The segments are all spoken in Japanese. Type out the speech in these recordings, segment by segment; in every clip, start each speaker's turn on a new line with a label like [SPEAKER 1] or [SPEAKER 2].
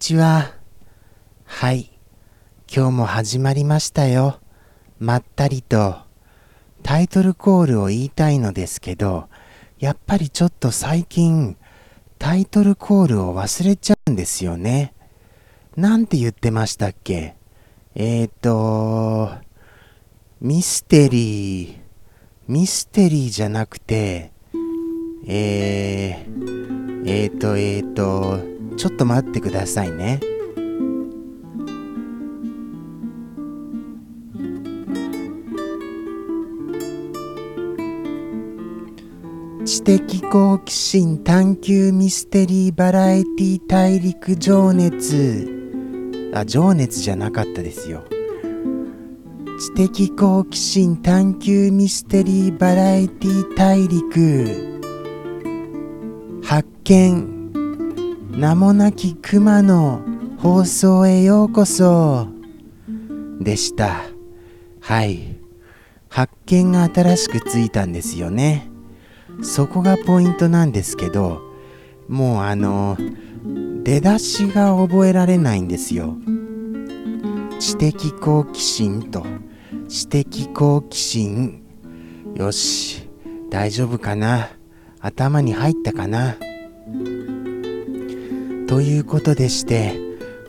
[SPEAKER 1] ちは。はい。今日も始まりましたよ。まったりと。タイトルコールを言いたいのですけど、やっぱりちょっと最近、タイトルコールを忘れちゃうんですよね。なんて言ってましたっけ？えーと、ミステリー、ミステリーじゃなくて、えー、えーと、えーと、ちょっと待ってくださいね。知的好奇心探求ミステリーバラエティ大陸情熱。あ情熱じゃなかったですよ。知的好奇心探求ミステリーバラエティ大陸。発見。名もなき熊の放送へようこそ。でした。はい。発見が新しくついたんですよね。そこがポイントなんですけどもうあの出だしが覚えられないんですよ。知的好奇心と知的好奇心。よし。大丈夫かな？頭に入ったかな？ということでして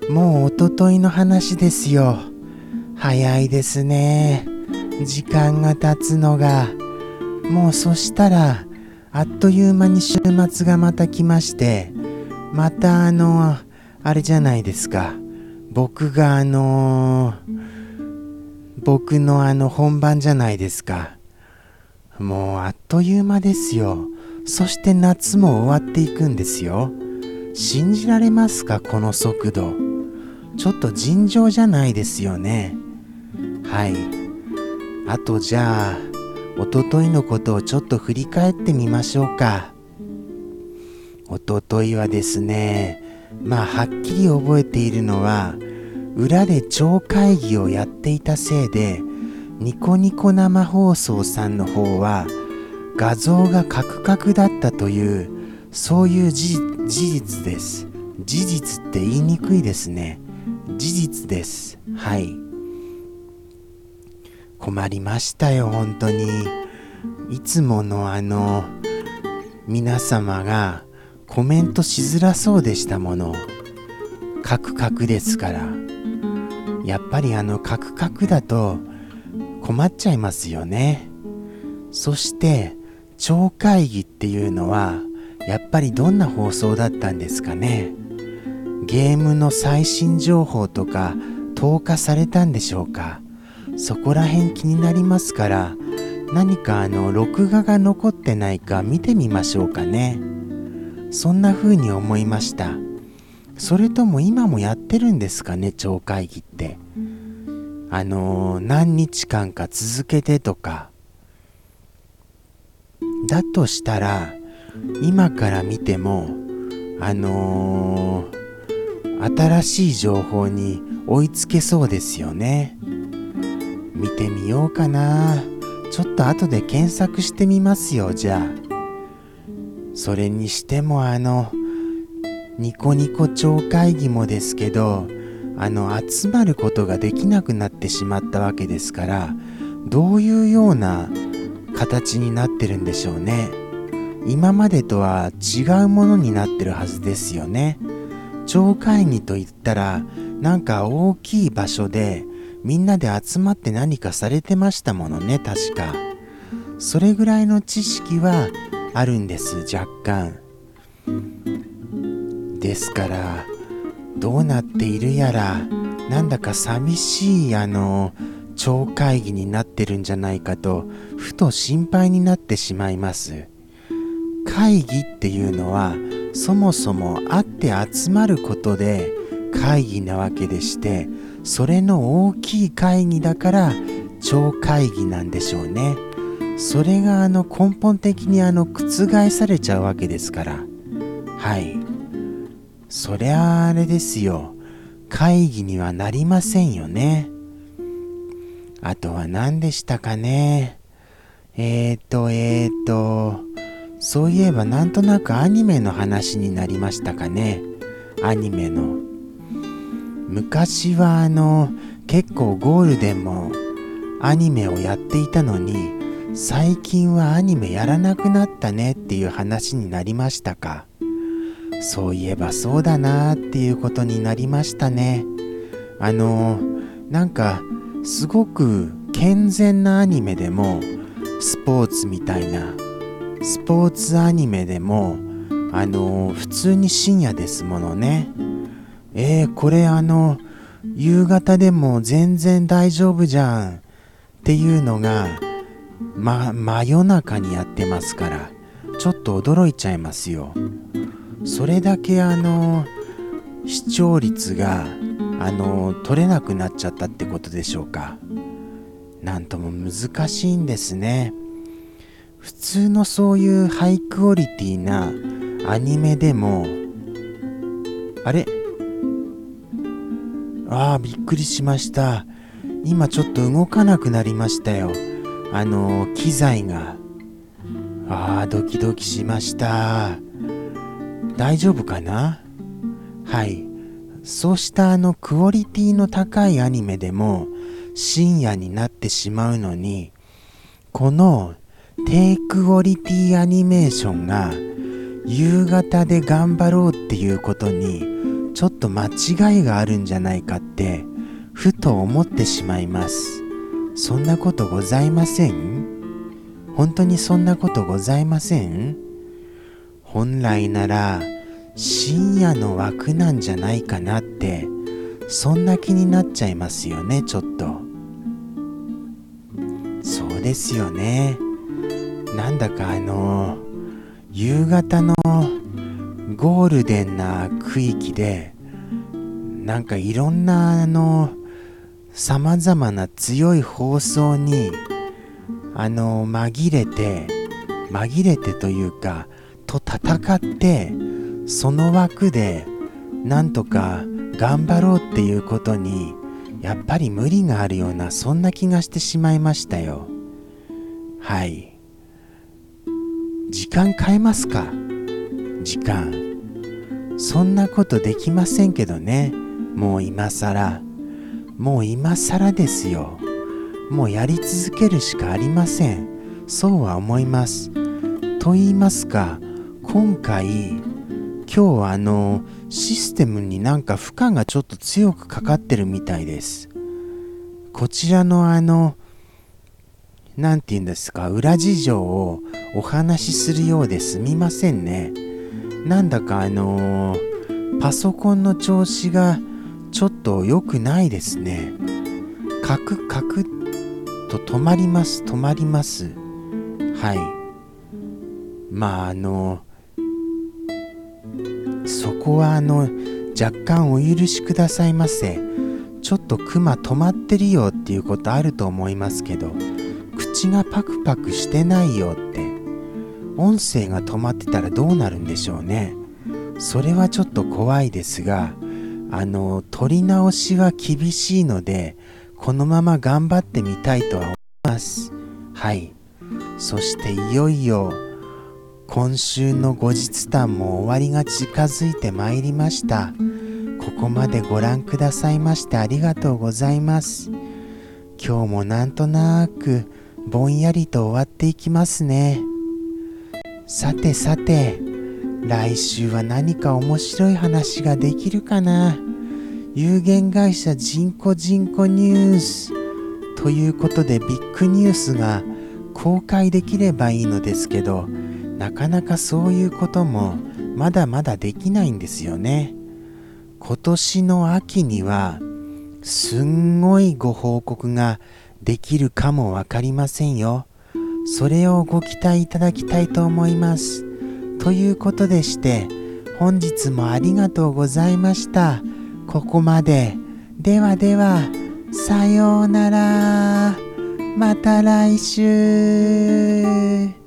[SPEAKER 1] もうおとといの話ですよ。早いですね。時間が経つのが。もうそしたらあっという間に週末がまた来ましてまたあのあれじゃないですか。僕があの僕のあの本番じゃないですか。もうあっという間ですよ。そして夏も終わっていくんですよ。信じられますか？この速度。ちょっと尋常じゃないですよね。はい。あとじゃあおとといのことをちょっと振り返ってみましょうか。おとといはですねまあはっきり覚えているのは裏で超会議をやっていたせいでニコニコ生放送さんの方は画像がカクカクだったというそういう事実です。事実って言いにくいですね。事実です。はい。困りましたよ本当に。いつものあの皆様がコメントしづらそうでしたもの。カクカクですから。やっぱりあのカクカクだと困っちゃいますよね。そして超会議っていうのはやっぱりどんな放送だったんですかね。ゲームの最新情報とか投下されたんでしょうか。そこら辺気になりますから何かあの録画が残ってないか見てみましょうかね。そんな風に思いました。それとも今もやってるんですかね超会議って。あのー、何日間か続けてとか。だとしたら今から見てもあのー、新しい情報に追いつけそうですよね。見てみようかな。ちょっと後で検索してみますよじゃあ。それにしてもあのニコニコ超会議もですけどあの集まることができなくなってしまったわけですからどういうような形になってるんでしょうね。今までとは違うものになってるはずですよね。超会議といったらなんか大きい場所でみんなで集まって何かされてましたものね確か。それぐらいの知識はあるんです若干。ですからどうなっているやらなんだか寂しいあの超会議になってるんじゃないかとふと心配になってしまいます。会議っていうのはそもそも会って集まることで会議なわけでしてそれの大きい会議だから超会議なんでしょうね。それがあの根本的にあの覆されちゃうわけですから。はい。そりゃあれですよ。会議にはなりませんよね。あとは何でしたかね。えーとえーと。そういえばなんとなくアニメの話になりましたかね。アニメの。昔はあの結構ゴールデンもアニメをやっていたのに最近はアニメやらなくなったねっていう話になりましたか。そういえばそうだなっていうことになりましたね。あのなんかすごく健全なアニメでもスポーツみたいなスポーツアニメでもあの普通に深夜ですものね。えー、これあの夕方でも全然大丈夫じゃんっていうのがま真夜中にやってますからちょっと驚いちゃいますよ。それだけあの視聴率があの取れなくなっちゃったってことでしょうか。なんとも難しいんですね。普通のそういうハイクオリティなアニメでもあれ？ああびっくりしました。今ちょっと動かなくなりましたよ。あの機材が。ああドキドキしました。大丈夫かな？はい。そうしたあのクオリティの高いアニメでも深夜になってしまうのにこの低クオリティアニメーションが夕方で頑張ろうっていうことにちょっと間違いがあるんじゃないかってふと思ってしまいます。そんなことございません？本当にそんなことございません？本来なら深夜の枠なんじゃないかなってそんな気になっちゃいますよねちょっと。そうですよね。なんだかあの夕方のゴールデンな区域でなんかいろんなあのさまざまな強い放送にあの紛れて紛れてというかと戦ってその枠でなんとか頑張ろうっていうことにやっぱり無理があるようなそんな気がしてしまいましたよ。はい。時間変えますか？時間。そんなことできませんけどね。もう今更。もう今更ですよ。もうやり続けるしかありません。そうは思います。と言いますか今回今日はあのシステムになんか負荷がちょっと強くかかってるみたいです。こちらのあの何て言うんですか？裏事情をお話しするようですみませんね。なんだかあのー、パソコンの調子がちょっと良くないですね。カクカクと止まります止まります。はい。まああのそこはあの若干お許しくださいませ。ちょっとクマ止まってるよっていうことあると思いますけど。口がパクパクしてないよって。音声が止まってたらどうなるんでしょうね。それはちょっと怖いですがあの撮り直しは厳しいのでこのまま頑張ってみたいとは思います。はい。そしていよいよ今週の後日談も終わりが近づいてまいりました。ここまでご覧くださいましてありがとうございます。今日もなんとなくぼんやりと終わっていきますね。さてさて来週は何か面白い話ができるかな？有限会社人工人工ニュース。ということでビッグニュースが公開できればいいのですけどなかなかそういうこともまだまだできないんですよね。今年の秋にはすんごいご報告ができるかもわかりませんよ。それをご期待いただきたいと思います。ということでして、本日もありがとうございました。ここまで。ではでは、さようなら。また来週。